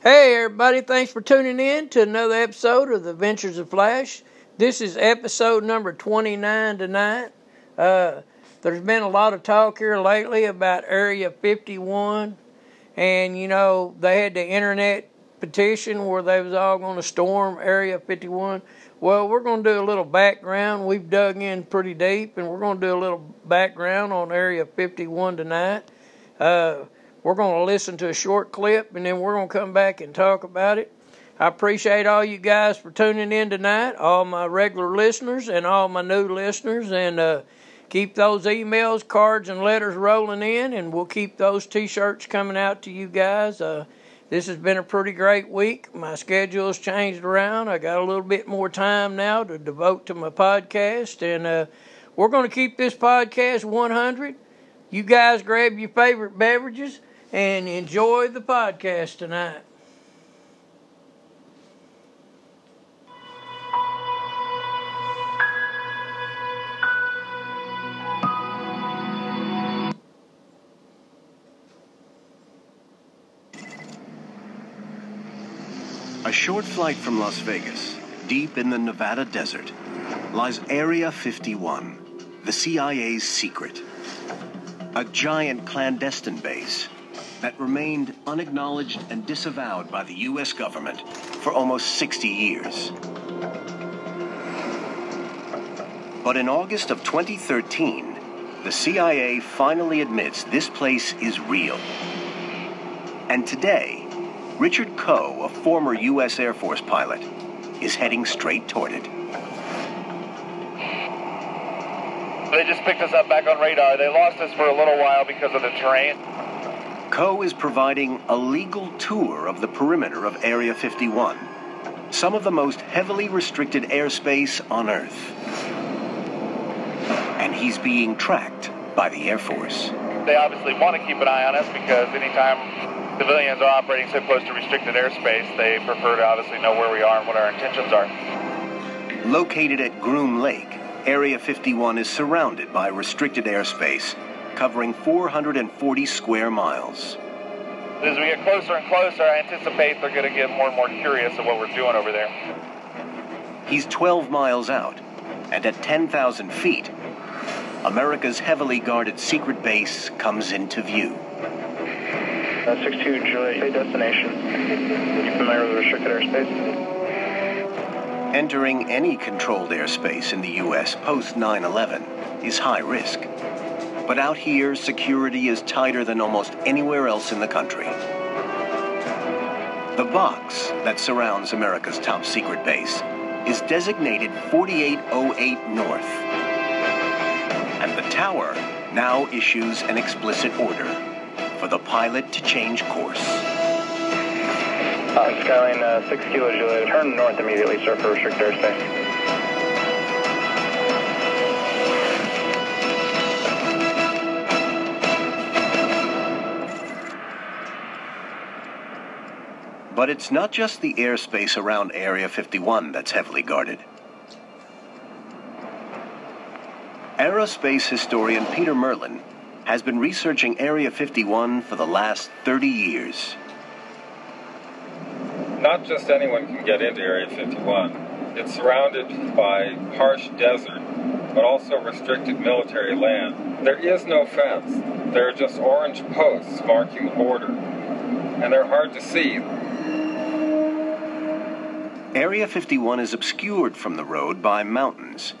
Hey, everybody, thanks for tuning in to another episode of the Adventures of Flash. This is episode number 29 tonight. Uh, there's been a lot of talk here lately about Area 51, and you know, they had the internet petition where they was all going to storm Area 51. Well, we're going to do a little background. We've dug in pretty deep, and we're going to do a little background on Area 51 tonight. Uh, we're going to listen to a short clip, and then we're going to come back and talk about it. I appreciate all you guys for tuning in tonight, all my regular listeners and all my new listeners, and uh, keep those emails, cards, and letters rolling in, and we'll keep those T-shirts coming out to you guys. Uh, this has been a pretty great week. My schedule's changed around. I got a little bit more time now to devote to my podcast, and uh, we're going to keep this podcast 100. You guys grab your favorite beverages and enjoy the podcast tonight. A short flight from Las Vegas, deep in the Nevada desert, lies Area 51, the CIA's secret. A giant clandestine base that remained unacknowledged and disavowed by the U.S. government for almost 60 years. But in August of 2013, the CIA finally admits this place is real. And today, Richard Coe, a former U.S. Air Force pilot, is heading straight toward it. They just picked us up back on radar. They lost us for a little while because of the terrain. Coe is providing a legal tour of the perimeter of Area 51, some of the most heavily restricted airspace on Earth. And he's being tracked by the Air Force. They obviously want to keep an eye on us because anytime civilians are operating so close to restricted airspace, they prefer to obviously know where we are and what our intentions are. Located at Groom Lake, Area 51 is surrounded by restricted airspace covering 440 square miles. As we get closer and closer, I anticipate they're going to get more and more curious of what we're doing over there. He's 12 miles out, and at 10,000 feet, America's heavily guarded secret base comes into view. Uh, 62 Juliet destination. You familiar with restricted airspace? Entering any controlled airspace in the U.S. post 9 11 is high risk. But out here, security is tighter than almost anywhere else in the country. The box that surrounds America's top secret base is designated 4808 North. And the tower now issues an explicit order for the pilot to change course. Uh, Skyline uh, 6 Kilo turn north immediately, sir, for restricted airspace. But it's not just the airspace around Area 51 that's heavily guarded. Aerospace historian Peter Merlin has been researching Area 51 for the last 30 years. Not just anyone can get into Area 51. It's surrounded by harsh desert, but also restricted military land. There is no fence. There are just orange posts marking the border, and they're hard to see. Area 51 is obscured from the road by mountains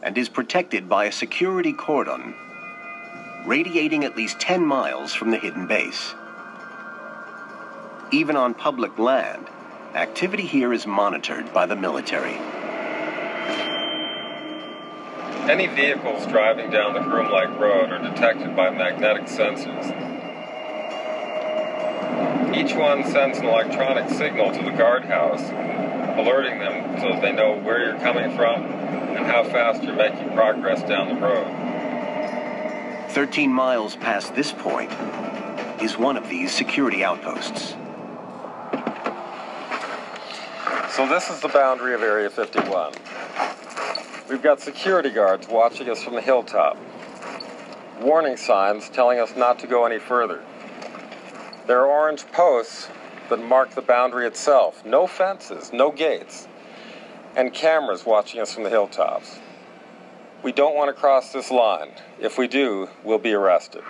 and is protected by a security cordon radiating at least 10 miles from the hidden base. Even on public land, activity here is monitored by the military. Any vehicles driving down the Groom Lake Road are detected by magnetic sensors. Each one sends an electronic signal to the guardhouse, alerting them so they know where you're coming from and how fast you're making progress down the road. 13 miles past this point is one of these security outposts. So this is the boundary of Area 51. We've got security guards watching us from the hilltop. Warning signs telling us not to go any further. There are orange posts that mark the boundary itself. No fences, no gates, and cameras watching us from the hilltops. We don't want to cross this line. If we do, we'll be arrested.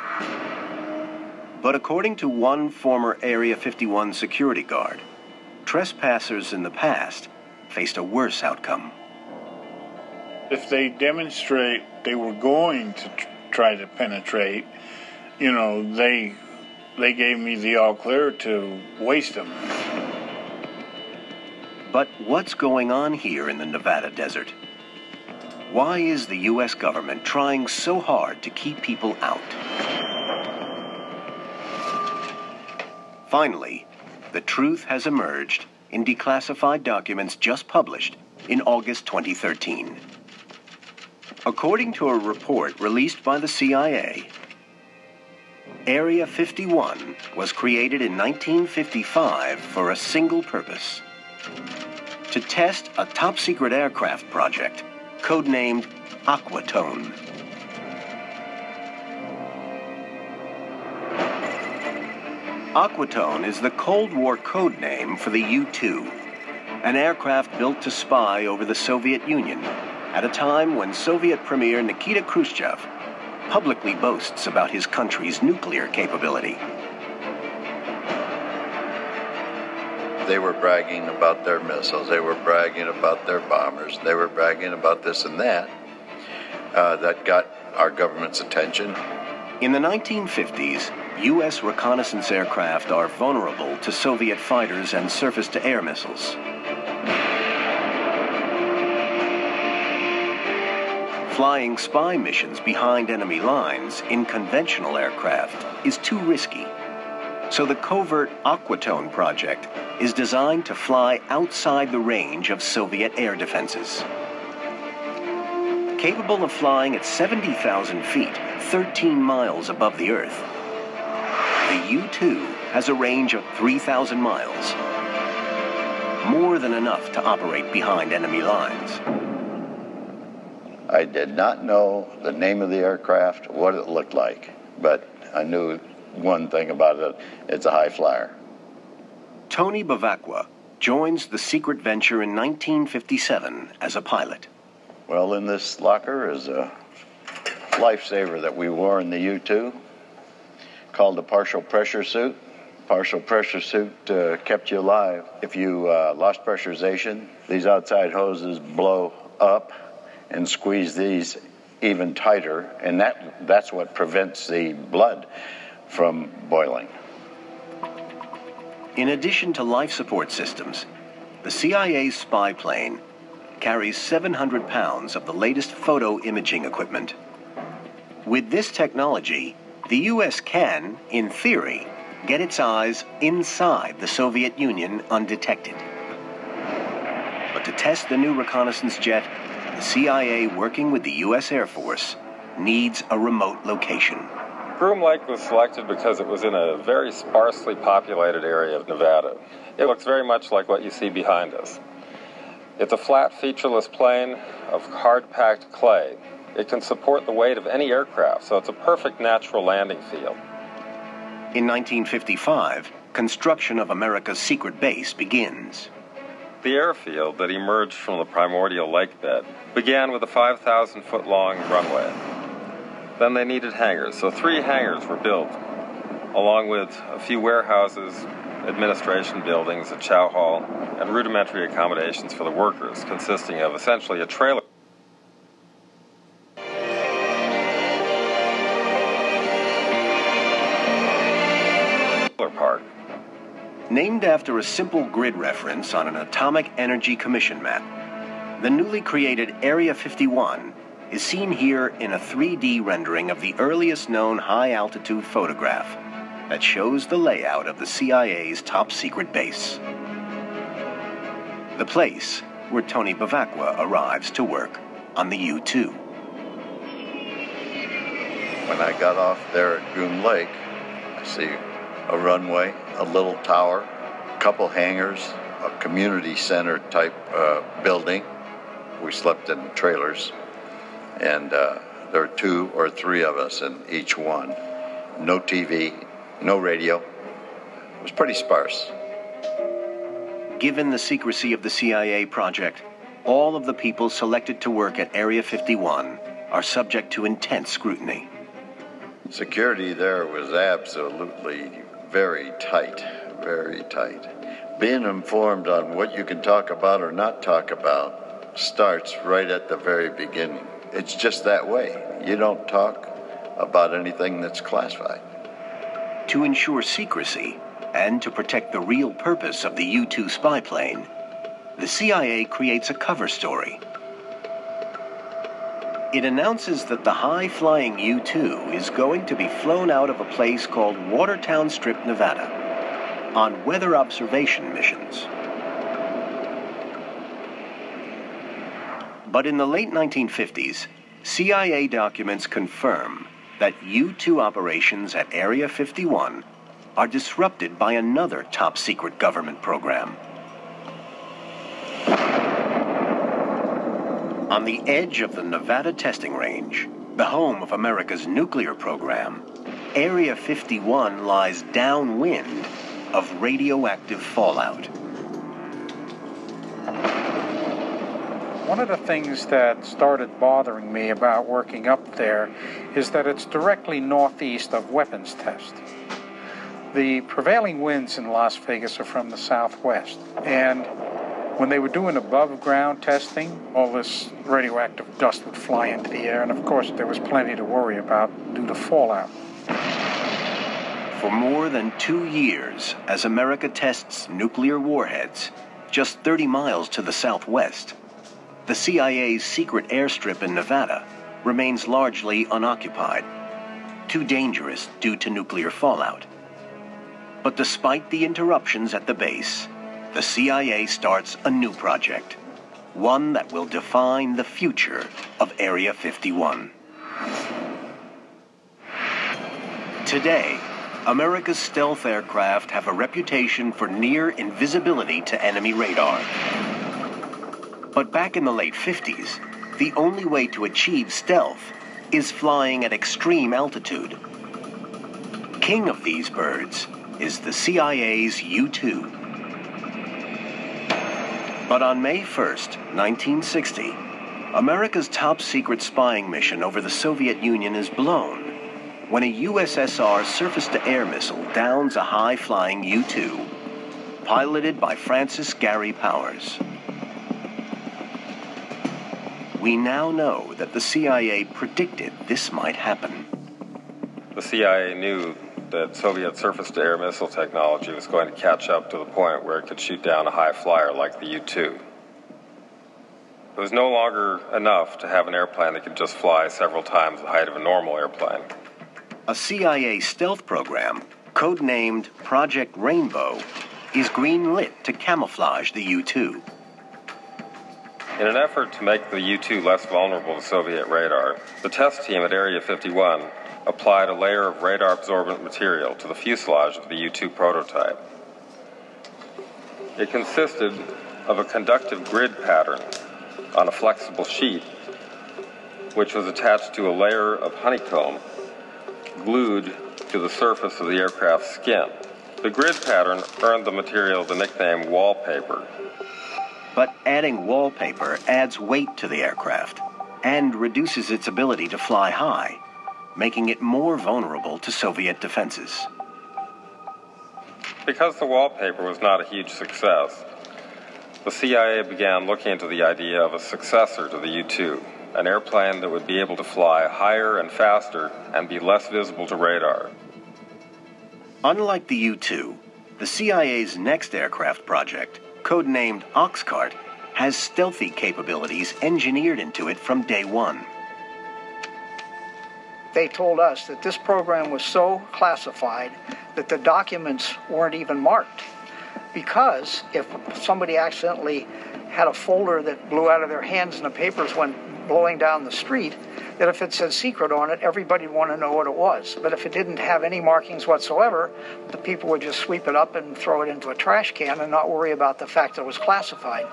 But according to one former Area 51 security guard, trespassers in the past faced a worse outcome. If they demonstrate they were going to tr- try to penetrate, you know, they they gave me the all clear to waste them. But what's going on here in the Nevada desert? Why is the U.S. government trying so hard to keep people out? Finally, the truth has emerged in declassified documents just published in August 2013. According to a report released by the CIA, Area 51 was created in 1955 for a single purpose to test a top secret aircraft project codenamed Aquatone. Aquatone is the Cold War code name for the U 2, an aircraft built to spy over the Soviet Union at a time when Soviet Premier Nikita Khrushchev publicly boasts about his country's nuclear capability. They were bragging about their missiles, they were bragging about their bombers, they were bragging about this and that. Uh, that got our government's attention. In the 1950s, U.S. reconnaissance aircraft are vulnerable to Soviet fighters and surface to air missiles. Flying spy missions behind enemy lines in conventional aircraft is too risky. So the covert Aquatone project is designed to fly outside the range of Soviet air defenses. Capable of flying at 70,000 feet, 13 miles above the Earth, the U 2 has a range of 3,000 miles, more than enough to operate behind enemy lines. I did not know the name of the aircraft, what it looked like, but I knew one thing about it it's a high flyer. Tony Bevacqua joins the secret venture in 1957 as a pilot. Well, in this locker is a lifesaver that we wore in the U 2 called a partial pressure suit. Partial pressure suit uh, kept you alive. If you uh, lost pressurization, these outside hoses blow up and squeeze these even tighter, and that, that's what prevents the blood from boiling. In addition to life support systems, the CIA's spy plane carries 700 pounds of the latest photo imaging equipment. With this technology, the U.S. can, in theory, get its eyes inside the Soviet Union undetected. But to test the new reconnaissance jet, the CIA, working with the U.S. Air Force, needs a remote location. Groom Lake was selected because it was in a very sparsely populated area of Nevada. It looks very much like what you see behind us. It's a flat, featureless plain of hard packed clay. It can support the weight of any aircraft, so it's a perfect natural landing field. In 1955, construction of America's secret base begins. The airfield that emerged from the primordial lake bed began with a 5,000 foot long runway. Then they needed hangars, so three hangars were built, along with a few warehouses, administration buildings, a chow hall, and rudimentary accommodations for the workers, consisting of essentially a trailer. Named after a simple grid reference on an Atomic Energy Commission map, the newly created Area 51 is seen here in a 3D rendering of the earliest known high altitude photograph that shows the layout of the CIA's top secret base. The place where Tony Bevacqua arrives to work on the U 2. When I got off there at Groom Lake, I see a runway, a little tower, a couple hangars, a community center type uh, building. We slept in trailers, and uh, there were two or three of us in each one. No TV, no radio, It was pretty sparse. Given the secrecy of the CIA project, all of the people selected to work at Area 51 are subject to intense scrutiny. Security there was absolutely very tight, very tight. Being informed on what you can talk about or not talk about starts right at the very beginning. It's just that way. You don't talk about anything that's classified. To ensure secrecy and to protect the real purpose of the U 2 spy plane, the CIA creates a cover story. It announces that the high flying U 2 is going to be flown out of a place called Watertown Strip, Nevada, on weather observation missions. But in the late 1950s, CIA documents confirm that U 2 operations at Area 51 are disrupted by another top secret government program. On the edge of the Nevada testing range, the home of America's nuclear program, Area 51 lies downwind of radioactive fallout. One of the things that started bothering me about working up there is that it's directly northeast of weapons test. The prevailing winds in Las Vegas are from the southwest, and when they were doing above ground testing, all this radioactive dust would fly into the air, and of course, there was plenty to worry about due to fallout. For more than two years, as America tests nuclear warheads, just 30 miles to the southwest, the CIA's secret airstrip in Nevada remains largely unoccupied, too dangerous due to nuclear fallout. But despite the interruptions at the base, the CIA starts a new project, one that will define the future of Area 51. Today, America's stealth aircraft have a reputation for near invisibility to enemy radar. But back in the late 50s, the only way to achieve stealth is flying at extreme altitude. King of these birds is the CIA's U 2. But on May 1st, 1960, America's top secret spying mission over the Soviet Union is blown when a USSR surface to air missile downs a high flying U 2, piloted by Francis Gary Powers. We now know that the CIA predicted this might happen. The CIA knew that Soviet surface to air missile technology was going to catch up to the point where it could shoot down a high flyer like the U 2. It was no longer enough to have an airplane that could just fly several times the height of a normal airplane. A CIA stealth program, codenamed Project Rainbow, is green lit to camouflage the U 2. In an effort to make the U 2 less vulnerable to Soviet radar, the test team at Area 51 applied a layer of radar absorbent material to the fuselage of the U 2 prototype. It consisted of a conductive grid pattern on a flexible sheet, which was attached to a layer of honeycomb glued to the surface of the aircraft's skin. The grid pattern earned the material the nickname wallpaper. But adding wallpaper adds weight to the aircraft and reduces its ability to fly high, making it more vulnerable to Soviet defenses. Because the wallpaper was not a huge success, the CIA began looking into the idea of a successor to the U 2, an airplane that would be able to fly higher and faster and be less visible to radar. Unlike the U 2, the CIA's next aircraft project, codenamed Oxcart, has stealthy capabilities engineered into it from day one. They told us that this program was so classified that the documents weren't even marked. Because if somebody accidentally had a folder that blew out of their hands and the papers went blowing down the street, that if it said secret on it, everybody would want to know what it was. But if it didn't have any markings whatsoever, the people would just sweep it up and throw it into a trash can and not worry about the fact that it was classified.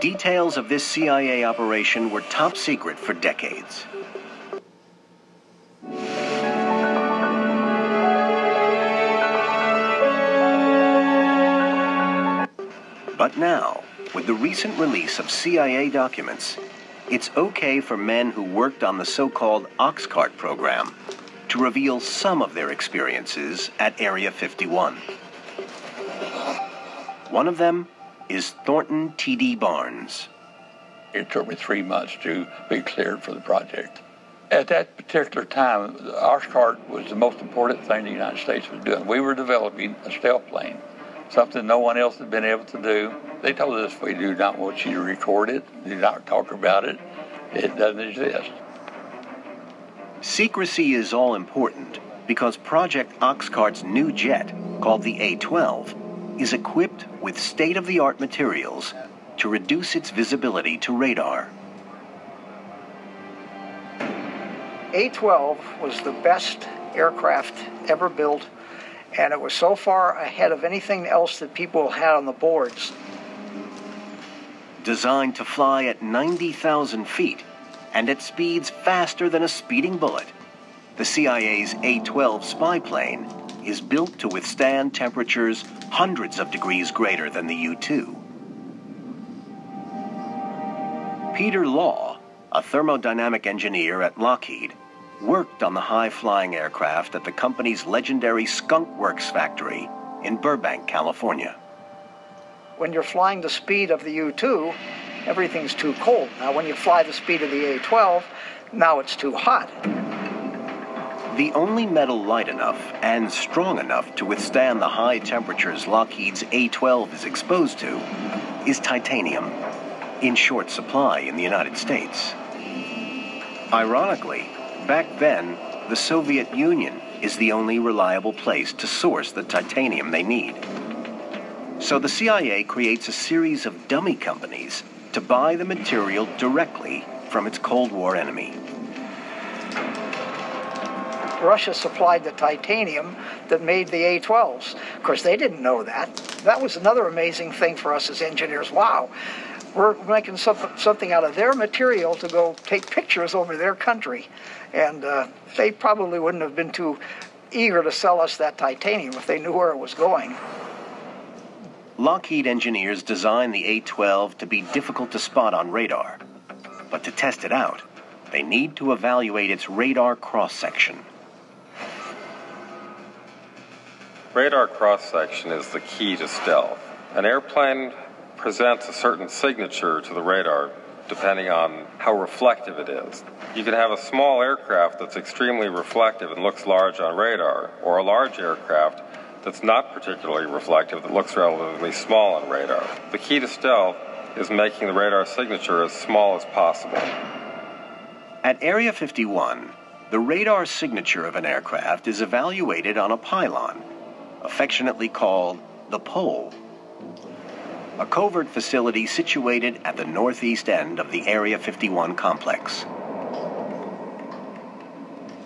Details of this CIA operation were top secret for decades. But now, with the recent release of CIA documents, it's okay for men who worked on the so called Oxcart program to reveal some of their experiences at Area 51. One of them is Thornton T.D. Barnes. It took me three months to be cleared for the project. At that particular time, Oxcart was the most important thing the United States was doing. We were developing a stealth plane, something no one else had been able to do. They told us we do not want you to record it, do not talk about it. It doesn't exist. Secrecy is all important because Project Oxcart's new jet, called the A 12, is equipped with state of the art materials to reduce its visibility to radar. A 12 was the best aircraft ever built, and it was so far ahead of anything else that people had on the boards. Designed to fly at 90,000 feet and at speeds faster than a speeding bullet, the CIA's A 12 spy plane is built to withstand temperatures hundreds of degrees greater than the U 2. Peter Law, a thermodynamic engineer at Lockheed, worked on the high flying aircraft at the company's legendary Skunk Works factory in Burbank, California. When you're flying the speed of the U 2, everything's too cold. Now, when you fly the speed of the A 12, now it's too hot. The only metal light enough and strong enough to withstand the high temperatures Lockheed's A 12 is exposed to is titanium, in short supply in the United States. Ironically, back then, the Soviet Union is the only reliable place to source the titanium they need. So the CIA creates a series of dummy companies to buy the material directly from its Cold War enemy. Russia supplied the titanium that made the A 12s. Of course, they didn't know that. That was another amazing thing for us as engineers. Wow, we're making something out of their material to go take pictures over their country. And uh, they probably wouldn't have been too eager to sell us that titanium if they knew where it was going. Lockheed engineers designed the A 12 to be difficult to spot on radar. But to test it out, they need to evaluate its radar cross section. Radar cross section is the key to stealth. An airplane presents a certain signature to the radar depending on how reflective it is. You can have a small aircraft that's extremely reflective and looks large on radar, or a large aircraft that's not particularly reflective that looks relatively small on radar. The key to stealth is making the radar signature as small as possible. At Area 51, the radar signature of an aircraft is evaluated on a pylon, affectionately called the pole. A covert facility situated at the northeast end of the Area 51 complex.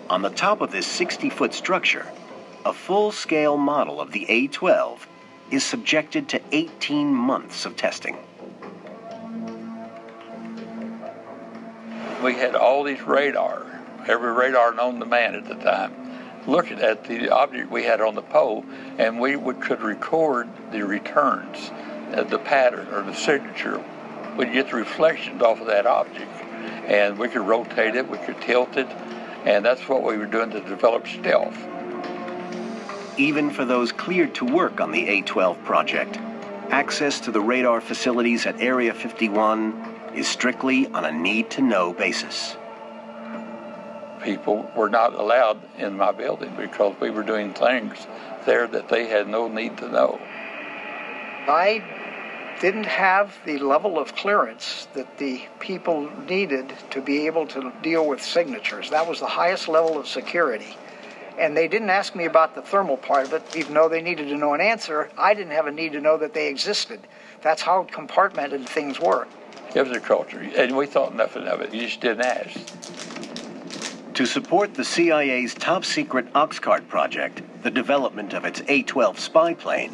On the top of this 60 foot structure, a full scale model of the A 12 is subjected to 18 months of testing. We had all these radar, every radar known to man at the time, looking at the object we had on the pole, and we would, could record the returns, the pattern or the signature. We'd get the reflections off of that object, and we could rotate it, we could tilt it, and that's what we were doing to develop stealth. Even for those cleared to work on the A 12 project, access to the radar facilities at Area 51 is strictly on a need to know basis. People were not allowed in my building because we were doing things there that they had no need to know. I didn't have the level of clearance that the people needed to be able to deal with signatures. That was the highest level of security. And they didn't ask me about the thermal part of it, even though they needed to know an answer. I didn't have a need to know that they existed. That's how compartmented things work. It was a culture, and we thought nothing of it. You just didn't ask. To support the CIA's top secret Oxcart project, the development of its A 12 spy plane,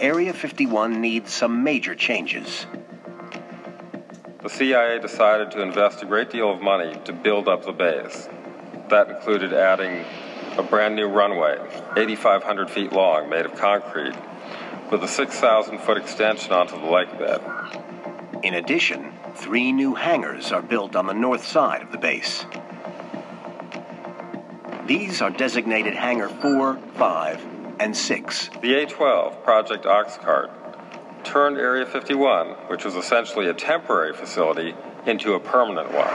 Area 51 needs some major changes. The CIA decided to invest a great deal of money to build up the base. That included adding a brand new runway, 8,500 feet long, made of concrete, with a 6,000 foot extension onto the lake bed. In addition, three new hangars are built on the north side of the base. These are designated Hangar 4, 5, and 6. The A 12, Project Oxcart, turned Area 51, which was essentially a temporary facility, into a permanent one.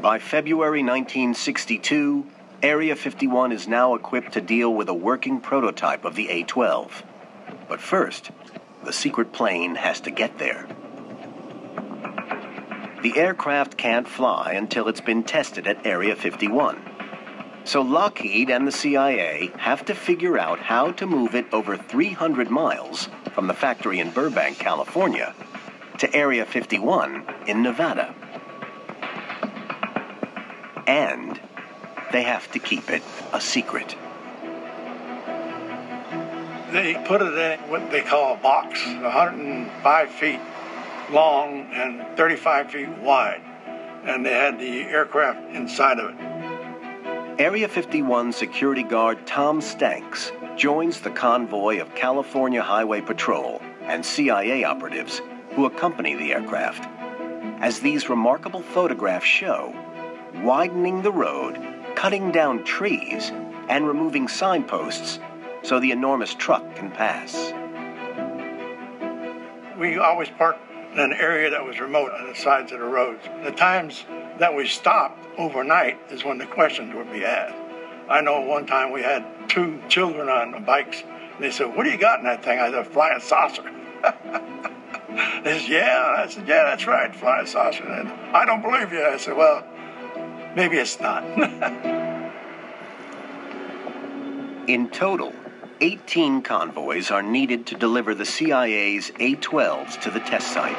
By February 1962, Area 51 is now equipped to deal with a working prototype of the A 12. But first, the secret plane has to get there. The aircraft can't fly until it's been tested at Area 51. So Lockheed and the CIA have to figure out how to move it over 300 miles from the factory in Burbank, California, to Area 51 in Nevada. And they have to keep it a secret. They put it in what they call a box, 105 feet long and 35 feet wide, and they had the aircraft inside of it. Area 51 security guard Tom Stanks joins the convoy of California Highway Patrol and CIA operatives who accompany the aircraft. As these remarkable photographs show, widening the road, cutting down trees, and removing signposts so the enormous truck can pass. We always parked in an area that was remote on the sides of the roads. The times that we stopped overnight is when the questions would be asked. I know one time we had two children on the bikes. And they said, What do you got in that thing? I said, Flying saucer. they said, Yeah. I said, Yeah, that's right, flying saucer. And I don't believe you. I said, Well, maybe it's not. In total, 18 convoys are needed to deliver the CIA's A 12s to the test site.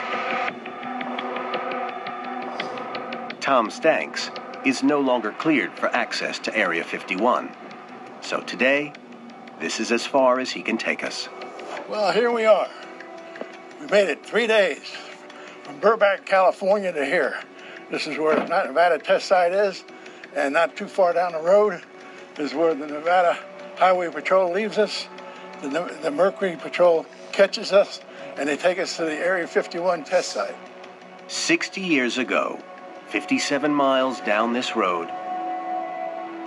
Tom Stanks is no longer cleared for access to Area 51. So today, this is as far as he can take us. well, here we are. We made it three days from Burbank, California to here. This is where the Nevada test site is, and not too far down the road is where the Nevada Highway Patrol leaves us. The, the Mercury Patrol catches us, and they take us to the Area 51 test site. 60 years ago, 57 miles down this road,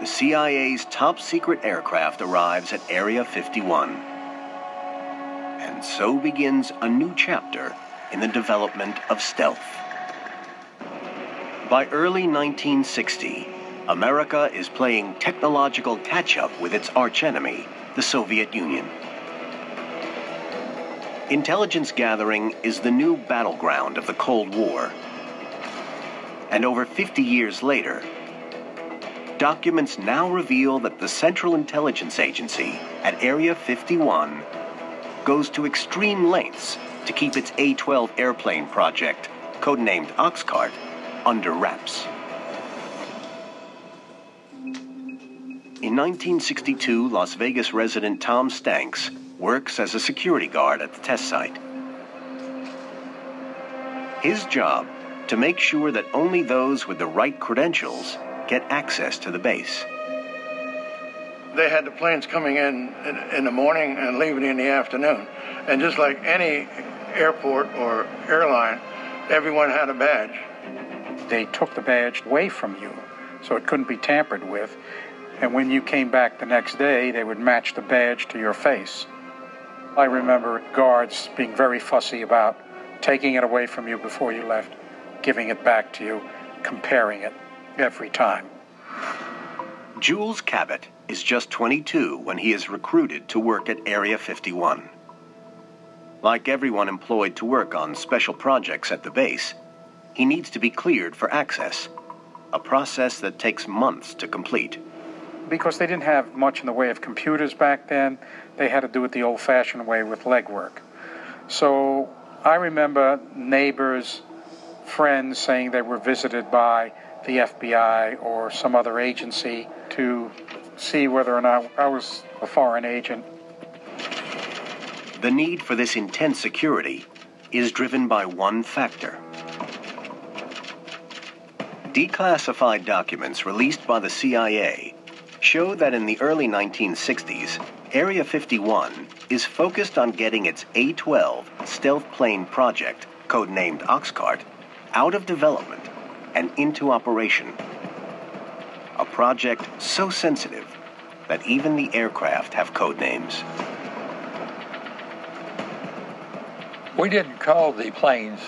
the CIA's top secret aircraft arrives at Area 51. And so begins a new chapter in the development of stealth. By early 1960, America is playing technological catch up with its archenemy, the Soviet Union. Intelligence gathering is the new battleground of the Cold War. And over 50 years later, documents now reveal that the Central Intelligence Agency at Area 51 goes to extreme lengths to keep its A 12 airplane project, codenamed Oxcart, under wraps. In 1962, Las Vegas resident Tom Stanks works as a security guard at the test site. His job to make sure that only those with the right credentials get access to the base. They had the planes coming in, in in the morning and leaving in the afternoon. And just like any airport or airline, everyone had a badge. They took the badge away from you, so it couldn't be tampered with. And when you came back the next day, they would match the badge to your face. I remember guards being very fussy about taking it away from you before you left, giving it back to you, comparing it every time. Jules Kabat is just 22 when he is recruited to work at Area 51. Like everyone employed to work on special projects at the base, he needs to be cleared for access, a process that takes months to complete. Because they didn't have much in the way of computers back then, they had to do it the old fashioned way with legwork. So I remember neighbors, friends saying they were visited by the FBI or some other agency to see whether or not I was a foreign agent. The need for this intense security is driven by one factor. Declassified documents released by the CIA show that in the early 1960s, Area 51 is focused on getting its A 12 stealth plane project, codenamed Oxcart, out of development and into operation. A project so sensitive that even the aircraft have code names. We didn't call the planes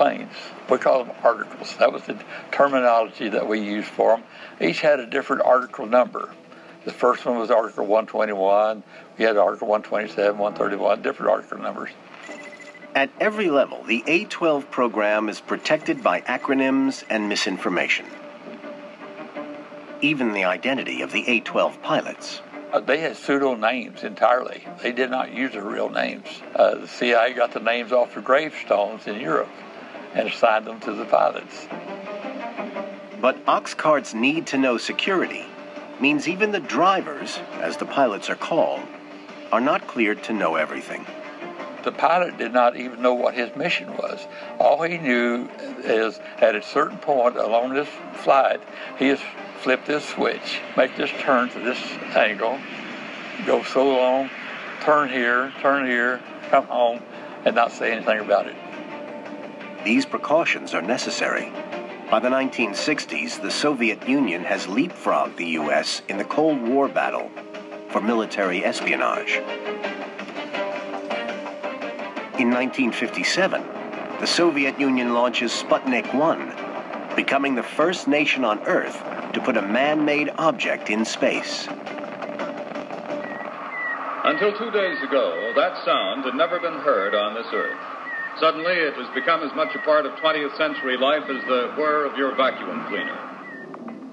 planes. We called them articles. That was the terminology that we used for them. Each had a different article number. The first one was Article 121. We had Article 127, 131, different article numbers. At every level, the A 12 program is protected by acronyms and misinformation. Even the identity of the A 12 pilots. Uh, they had pseudo names entirely. They did not use their real names. Uh, the CIA got the names off the gravestones in Europe and assigned them to the pilots. But Oxcart's need to know security means even the drivers, as the pilots are called, are not cleared to know everything. The pilot did not even know what his mission was. All he knew is at a certain point along this flight, he has flipped this switch, make this turn to this angle, go so long, turn here, turn here, come home, and not say anything about it. These precautions are necessary. By the 1960s, the Soviet Union has leapfrogged the U.S. in the Cold War battle for military espionage. In 1957, the Soviet Union launches Sputnik 1, becoming the first nation on Earth to put a man made object in space. Until two days ago, that sound had never been heard on this Earth. Suddenly, it has become as much a part of 20th century life as the whir of your vacuum cleaner.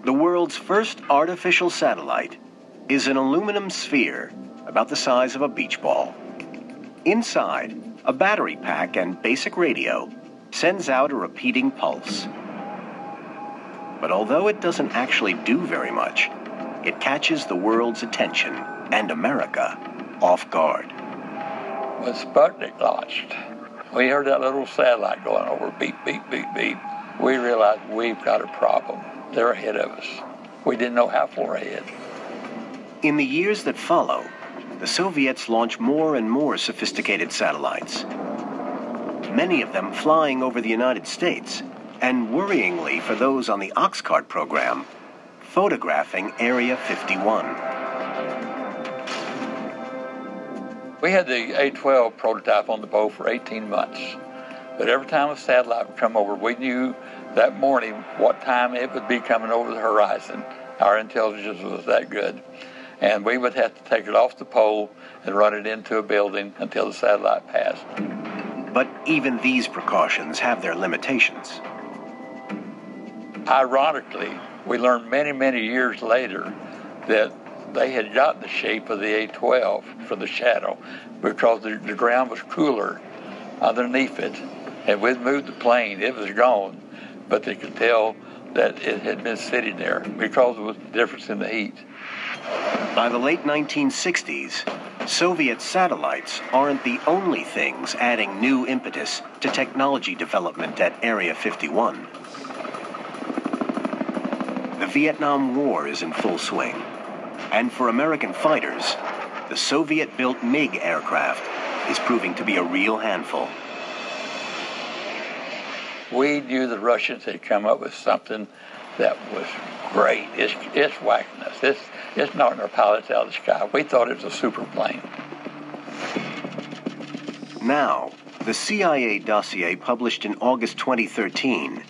The world's first artificial satellite is an aluminum sphere about the size of a beach ball. Inside, a battery pack and basic radio sends out a repeating pulse. But although it doesn't actually do very much, it catches the world's attention and America off guard. When Sputnik launched, we heard that little satellite going over, beep, beep, beep, beep. We realized we've got a problem. They're ahead of us. We didn't know how far ahead. In the years that follow, the Soviets launch more and more sophisticated satellites, many of them flying over the United States, and worryingly for those on the Oxcart program, photographing Area 51. We had the A12 prototype on the boat for 18 months. But every time a satellite would come over, we knew that morning what time it would be coming over the horizon. Our intelligence was that good. And we would have to take it off the pole and run it into a building until the satellite passed. But even these precautions have their limitations. Ironically, we learned many, many years later that they had got the shape of the A12 from the shadow because the, the ground was cooler underneath it. And we'd moved the plane, it was gone, but they could tell that it had been sitting there because of the difference in the heat. By the late 1960s, Soviet satellites aren't the only things adding new impetus to technology development at Area 51. The Vietnam War is in full swing. And for American fighters, the Soviet built MiG aircraft is proving to be a real handful. We knew the Russians had come up with something that was great. It's, it's whacking us. It's, it's knocking our pilots out of the sky. We thought it was a super plane. Now, the CIA dossier published in August 2013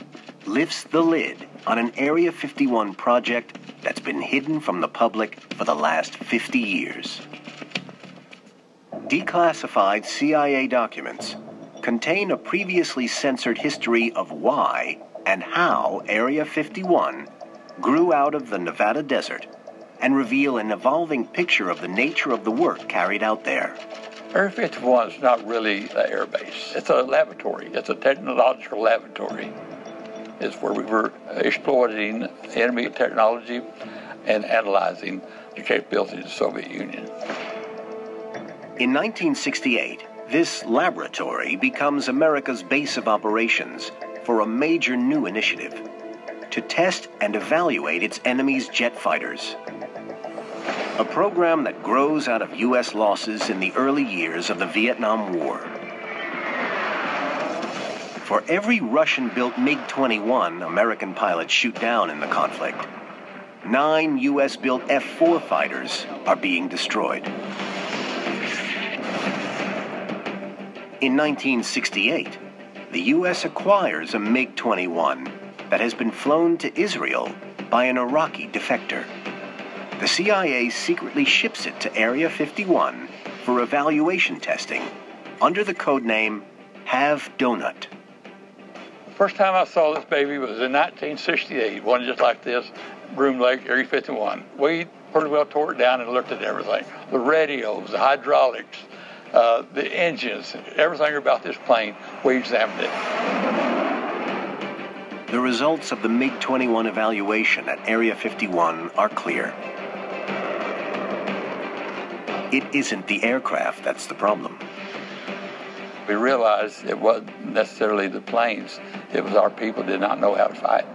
lifts the lid on an Area 51 project that's been hidden from the public for the last 50 years. Declassified CIA documents contain a previously censored history of why and how Area 51 grew out of the Nevada desert and reveal an evolving picture of the nature of the work carried out there. Area 51 is not really an air base. It's a laboratory. It's a technological laboratory. It's where we were exploiting enemy technology and analyzing the capabilities of the Soviet Union. In 1968, this laboratory becomes America's base of operations for a major new initiative to test and evaluate its enemy's jet fighters. a program that grows out of U.S. losses in the early years of the Vietnam War. For every Russian built MiG 21 American pilots shoot down in the conflict, nine U.S. built F 4 fighters are being destroyed. In 1968, the U.S. acquires a MiG 21 that has been flown to Israel by an Iraqi defector. The CIA secretly ships it to Area 51 for evaluation testing under the code name Have Donut. First time I saw this baby was in 1968, one just like this, Groom Lake, Area 51. We pretty well tore it down and looked at everything the radios, the hydraulics, uh, the engines, everything about this plane. We examined it. The results of the MiG 21 evaluation at Area 51 are clear. It isn't the aircraft that's the problem. We realized it wasn't necessarily the planes, it was our people did not know how to fight.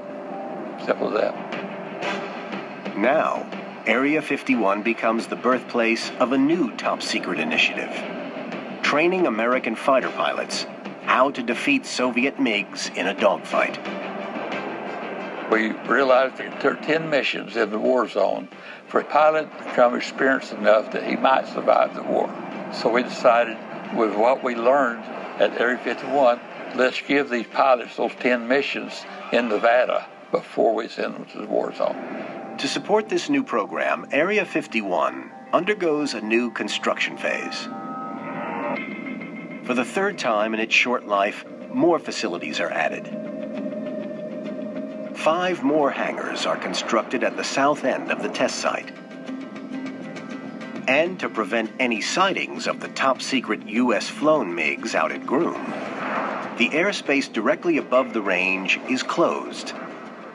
Simple as that. Now, Area 51 becomes the birthplace of a new top secret initiative training American fighter pilots how to defeat Soviet MiGs in a dogfight. We realized that there are 10 missions in the war zone for a pilot to become experienced enough that he might survive the war. So we decided with what we learned at Area 51, let's give these pilots those 10 missions in Nevada before we send them to the war zone. To support this new program, Area 51 undergoes a new construction phase. For the third time in its short life, more facilities are added. Five more hangars are constructed at the south end of the test site. And to prevent any sightings of the top secret U.S. flown MiGs out at Groom, the airspace directly above the range is closed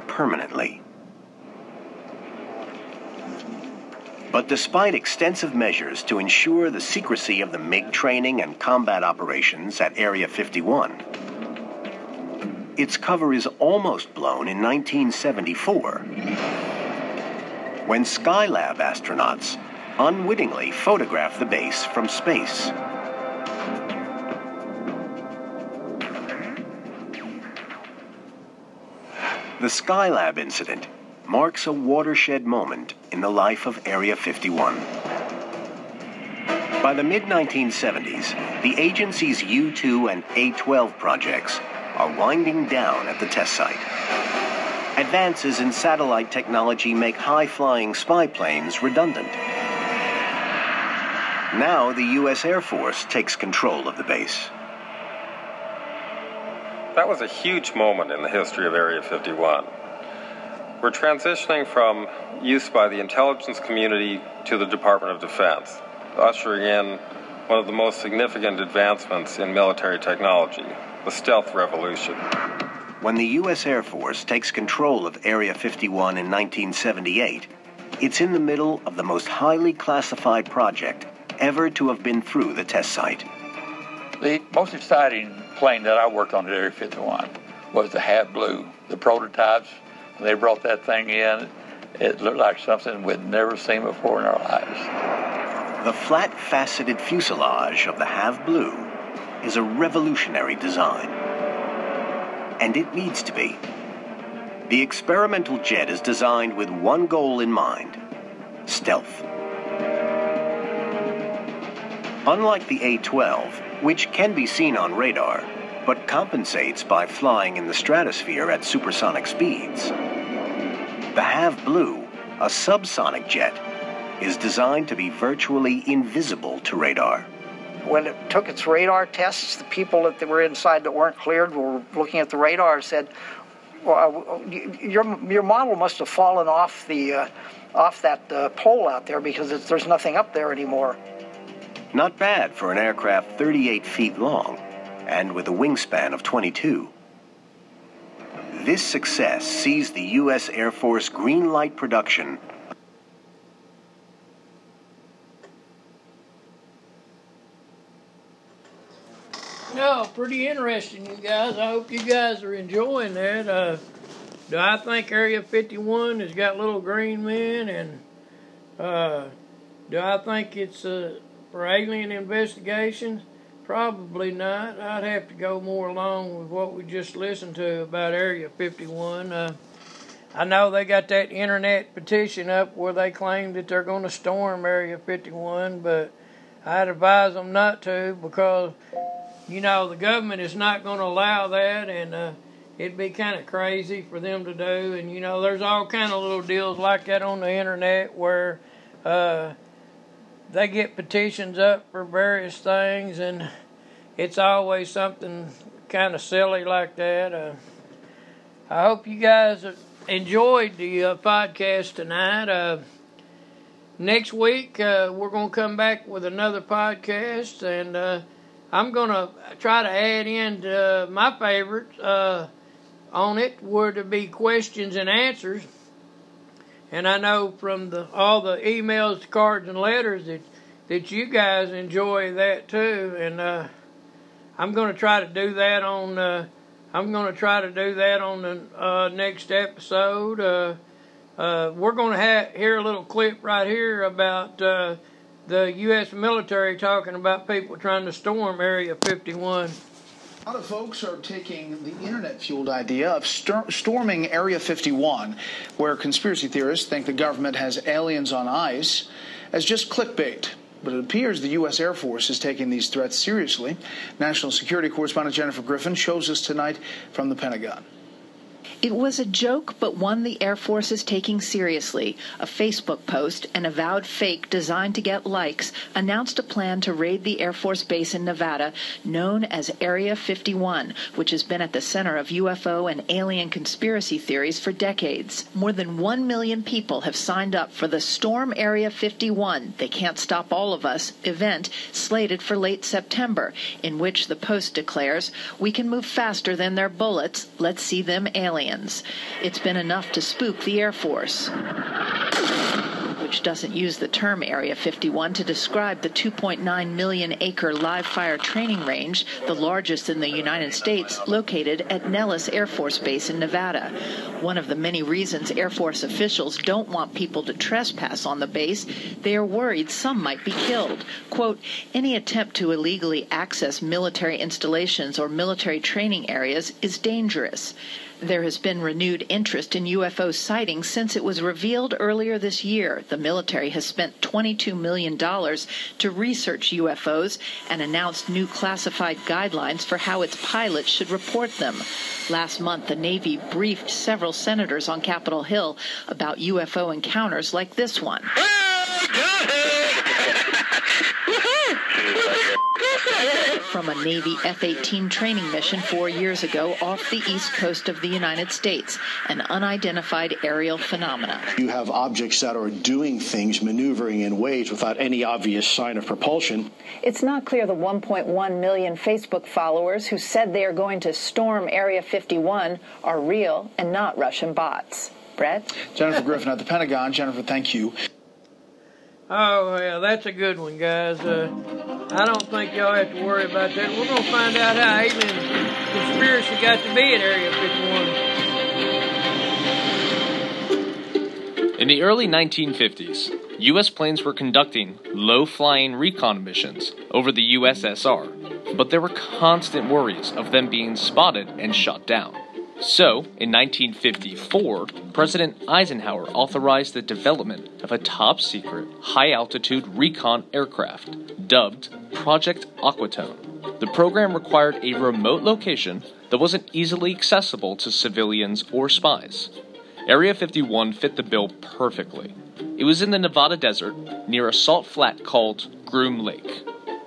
permanently. But despite extensive measures to ensure the secrecy of the MiG training and combat operations at Area 51, its cover is almost blown in 1974 when Skylab astronauts unwittingly photographed the base from space. The Skylab incident marks a watershed moment in the life of Area 51. By the mid 1970s, the agency's U 2 and A 12 projects are winding down at the test site. Advances in satellite technology make high flying spy planes redundant. Now the U.S. Air Force takes control of the base. That was a huge moment in the history of Area 51. We're transitioning from use by the intelligence community to the Department of Defense, ushering in one of the most significant advancements in military technology, the stealth revolution. When the U.S. Air Force takes control of Area 51 in 1978, it's in the middle of the most highly classified project ever to have been through the test site. The most exciting plane that I worked on at Area 51 was the HAV Blue. The prototypes they brought that thing in, it looked like something we'd never seen before in our lives. The flat faceted fuselage of the HAV Blue is a revolutionary design. And it needs to be. The experimental jet is designed with one goal in mind stealth. Unlike the A 12, which can be seen on radar, but compensates by flying in the stratosphere at supersonic speeds. The HAV Blue, a subsonic jet, is designed to be virtually invisible to radar. When it took its radar tests, the people that were inside that weren't cleared were looking at the radar and said, well, your, your model must have fallen off the uh, off that uh, pole out there because there's nothing up there anymore. Not bad for an aircraft 38 feet long and with a wingspan of 22. This success sees the U.S. Air Force green light production No, pretty interesting, you guys. I hope you guys are enjoying that. Uh, do I think Area 51 has got little green men and uh, Do I think it's uh, for alien investigations? Probably not. I'd have to go more along with what we just listened to about Area 51. Uh, I know they got that internet petition up where they claim that they're going to storm Area 51, but I'd advise them not to because, you know, the government is not going to allow that, and uh, it'd be kind of crazy for them to do. And you know, there's all kind of little deals like that on the internet where uh, they get petitions up for various things, and it's always something kind of silly like that. Uh, I hope you guys enjoyed the uh, podcast tonight. Uh, next week, uh, we're going to come back with another podcast, and uh, I'm going to try to add in uh, my favorite on it were to be questions and answers. And I know from the all the emails, cards, and letters that that you guys enjoy that too. And uh, I'm going to try to do that on. Uh, I'm going to try to do that on the uh, next episode. Uh, uh, we're going to ha- hear a little clip right here about uh, the U.S. military talking about people trying to storm Area 51. A lot of folks are taking the internet fueled idea of storming Area 51, where conspiracy theorists think the government has aliens on ice, as just clickbait. But it appears the U.S. Air Force is taking these threats seriously. National Security Correspondent Jennifer Griffin shows us tonight from the Pentagon. It was a joke, but one the Air Force is taking seriously. A Facebook post, an avowed fake designed to get likes, announced a plan to raid the Air Force base in Nevada known as Area 51, which has been at the center of UFO and alien conspiracy theories for decades. More than 1 million people have signed up for the Storm Area 51, They Can't Stop All of Us event slated for late September, in which the Post declares, We can move faster than their bullets. Let's see them aliens It's been enough to spook the Air Force which doesn't use the term Area 51 to describe the 2.9 million acre live fire training range, the largest in the United States, located at Nellis Air Force Base in Nevada. One of the many reasons Air Force officials don't want people to trespass on the base, they are worried some might be killed. Quote, any attempt to illegally access military installations or military training areas is dangerous. There has been renewed interest in UFO sightings since it was revealed earlier this year. The military has spent $22 million to research UFOs and announced new classified guidelines for how its pilots should report them. Last month, the Navy briefed several senators on Capitol Hill about UFO encounters like this one. From a Navy F 18 training mission four years ago off the east coast of the United States, an unidentified aerial phenomenon. You have objects that are doing things, maneuvering in ways without any obvious sign of propulsion. It's not clear the 1.1 million Facebook followers who said they are going to storm Area 51 are real and not Russian bots. Bret? Jennifer Griffin at the Pentagon. Jennifer, thank you. Oh, yeah, that's a good one, guys. Uh, I don't think y'all have to worry about that. We're going to find out how alien conspiracy got to be at Area 51. In the early 1950s, U.S. planes were conducting low flying recon missions over the USSR, but there were constant worries of them being spotted and shot down. So, in 1954, President Eisenhower authorized the development of a top secret, high altitude recon aircraft, dubbed Project Aquatone. The program required a remote location that wasn't easily accessible to civilians or spies. Area 51 fit the bill perfectly. It was in the Nevada desert near a salt flat called Groom Lake.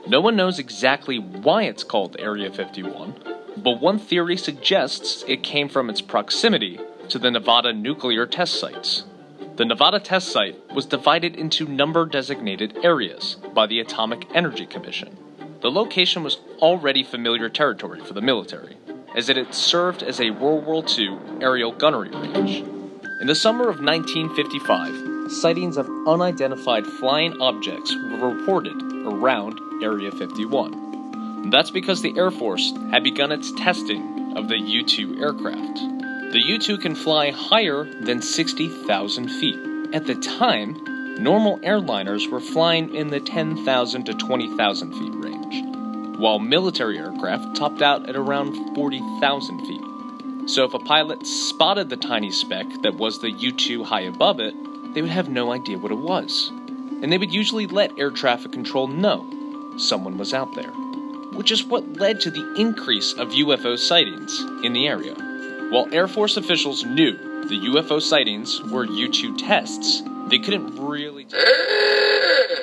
No one knows exactly why it's called Area 51, but one theory suggests it came from its proximity to the Nevada nuclear test sites. The Nevada test site was divided into number designated areas by the Atomic Energy Commission. The location was already familiar territory for the military, as it had served as a World War II aerial gunnery range. In the summer of 1955, sightings of unidentified flying objects were reported around Area 51. That's because the Air Force had begun its testing of the U 2 aircraft. The U 2 can fly higher than 60,000 feet. At the time, normal airliners were flying in the 10,000 to 20,000 feet range, while military aircraft topped out at around 40,000 feet. So if a pilot spotted the tiny speck that was the U 2 high above it, they would have no idea what it was. And they would usually let air traffic control know someone was out there, which is what led to the increase of UFO sightings in the area. While Air Force officials knew the UFO sightings were U 2 tests, they couldn't really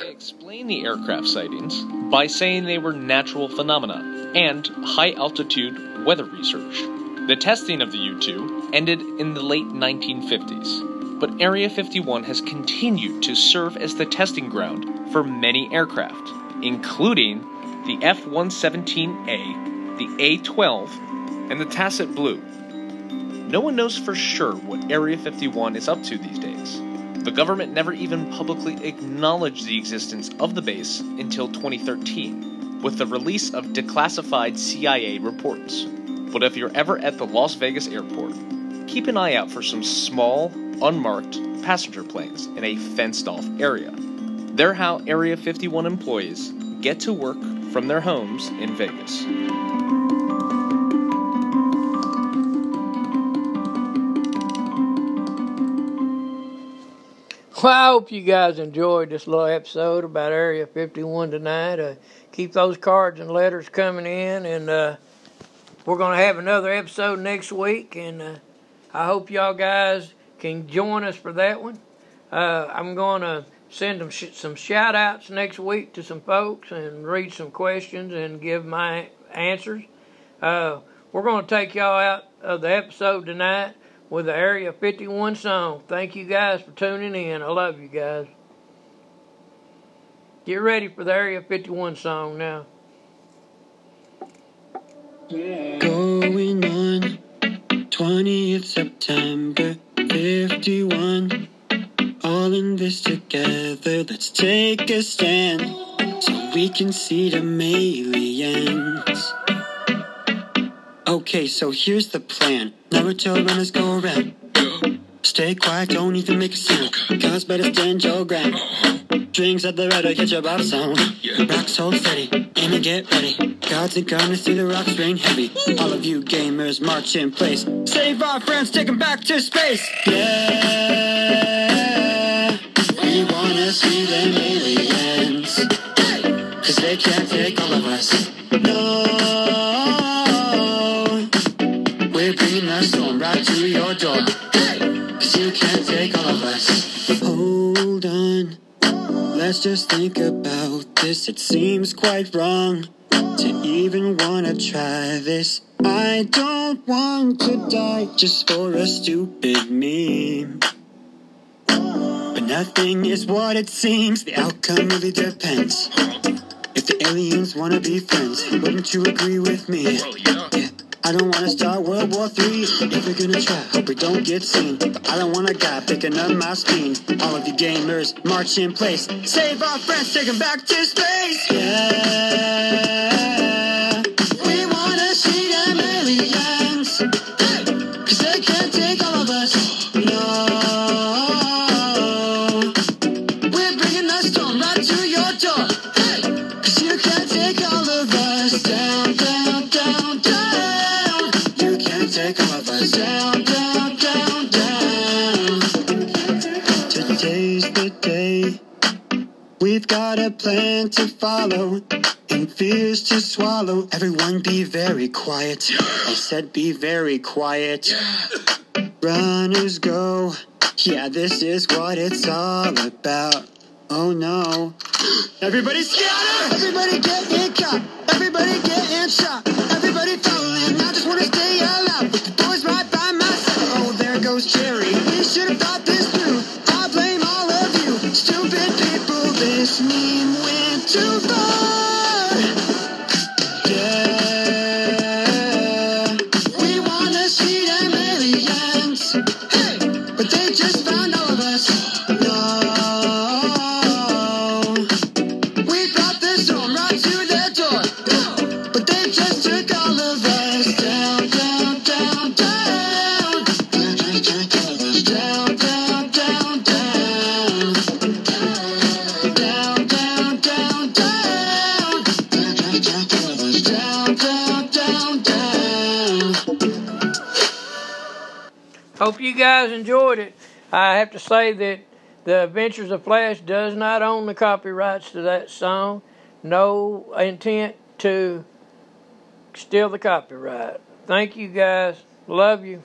explain the aircraft sightings by saying they were natural phenomena and high altitude weather research. The testing of the U 2 ended in the late 1950s, but Area 51 has continued to serve as the testing ground for many aircraft, including the F 117A, the A 12, and the Tacit Blue. No one knows for sure what Area 51 is up to these days. The government never even publicly acknowledged the existence of the base until 2013, with the release of declassified CIA reports. But if you're ever at the Las Vegas airport, keep an eye out for some small, unmarked passenger planes in a fenced off area. They're how Area 51 employees get to work from their homes in Vegas. Well, I hope you guys enjoyed this little episode about Area 51 tonight. Uh, keep those cards and letters coming in, and uh, we're going to have another episode next week. And uh, I hope y'all guys can join us for that one. Uh, I'm going to send them sh- some shout outs next week to some folks and read some questions and give my answers. Uh, we're going to take y'all out of the episode tonight with the Area 51 song. Thank you guys for tuning in. I love you guys. Get ready for the Area 51 song now. Going on 20th September 51. All in this together. Let's take a stand so we can see the aliens. Okay, so here's the plan. Naruto runners go around. Stay quiet, don't even make a sound. Cause better stand your ground. Drinks at the red, catch your bottom sound. Rocks hold steady, aim and get ready. Gods and gonna see the rocks rain heavy. All of you gamers march in place. Save our friends, take them back to space. Yeah, Cause they can't take all of us. No. We're bringing the storm right to your door. Cause you can't take all of us. Hold on. Let's just think about this. It seems quite wrong to even wanna try this. I don't want to die just for a stupid meme. Nothing is what it seems. The outcome really depends. If the aliens wanna be friends, wouldn't you agree with me? I don't wanna start World War Three. If we're gonna try, hope we don't get seen. I don't want a guy picking up my spleen. All of you gamers, march in place. Save our friends, take them back to space. Yeah. We've got a plan to follow and fears to swallow. Everyone be very quiet. I said be very quiet. Runners go. Yeah, this is what it's all about. Oh no. Everybody scatter! Everybody get in car! Everybody get in shot! Hope you guys enjoyed it. I have to say that the Adventures of Flash does not own the copyrights to that song. No intent to steal the copyright. Thank you guys. Love you.